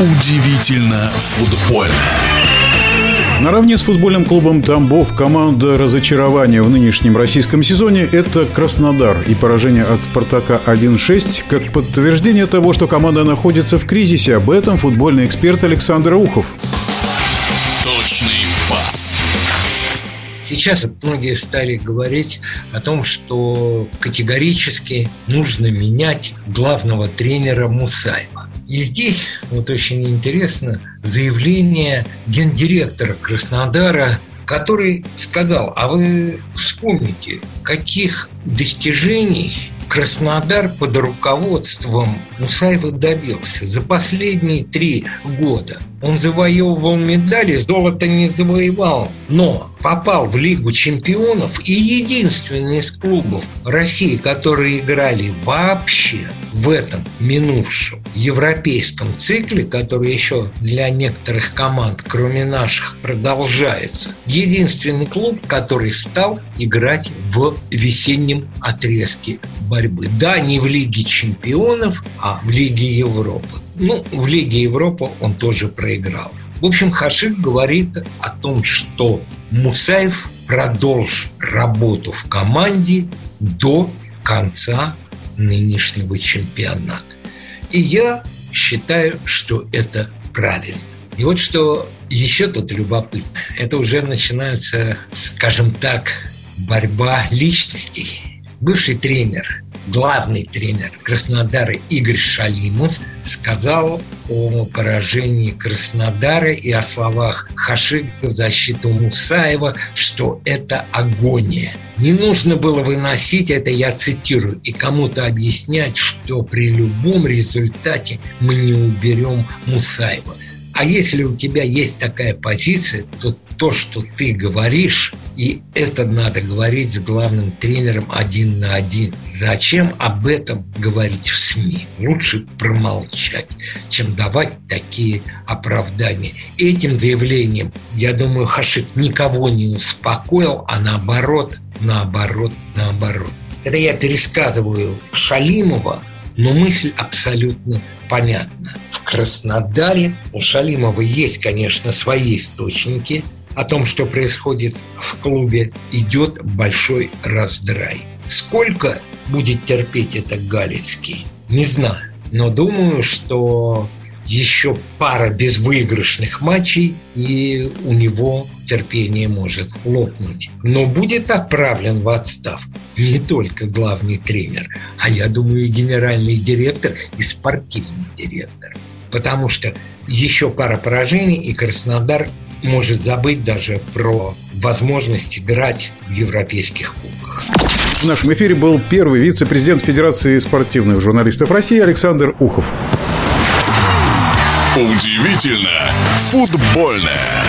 Удивительно футбольно. Наравне с футбольным клубом «Тамбов» команда разочарования в нынешнем российском сезоне – это «Краснодар». И поражение от «Спартака» 1-6 как подтверждение того, что команда находится в кризисе. Об этом футбольный эксперт Александр Ухов. Точный пас. Сейчас многие стали говорить о том, что категорически нужно менять главного тренера Мусаева. И здесь вот очень интересно заявление гендиректора Краснодара, который сказал, а вы вспомните, каких достижений Краснодар под руководством Мусаева добился за последние три года. Он завоевывал медали, золото не завоевал, но попал в Лигу чемпионов и единственный из клубов России, которые играли вообще в этом минувшем европейском цикле, который еще для некоторых команд, кроме наших, продолжается. Единственный клуб, который стал играть в весеннем отрезке борьбы. Да, не в Лиге чемпионов, а в Лиге Европы. Ну, в Лиге Европы он тоже проиграл. В общем, Хашик говорит о том, что Мусаев продолжит работу в команде до конца нынешнего чемпионата. И я считаю, что это правильно. И вот что еще тут любопытно. Это уже начинается, скажем так, борьба личностей. Бывший тренер главный тренер Краснодара Игорь Шалимов сказал о поражении Краснодара и о словах Хашига в защиту Мусаева, что это агония. Не нужно было выносить это, я цитирую, и кому-то объяснять, что при любом результате мы не уберем Мусаева. А если у тебя есть такая позиция, то то, что ты говоришь, и это надо говорить с главным тренером один на один. Зачем об этом говорить в СМИ? Лучше промолчать, чем давать такие оправдания. Этим заявлением, я думаю, Хашик никого не успокоил, а наоборот, наоборот, наоборот. Это я пересказываю Шалимова, но мысль абсолютно понятна. В Краснодаре у Шалимова есть, конечно, свои источники – о том, что происходит в клубе, идет большой раздрай. Сколько будет терпеть это Галицкий, не знаю. Но думаю, что еще пара безвыигрышных матчей, и у него терпение может лопнуть. Но будет отправлен в отставку не только главный тренер, а я думаю и генеральный директор, и спортивный директор. Потому что еще пара поражений, и Краснодар может забыть даже про возможность играть в европейских кубках. В нашем эфире был первый вице-президент Федерации спортивных журналистов России Александр Ухов. Удивительно футбольное.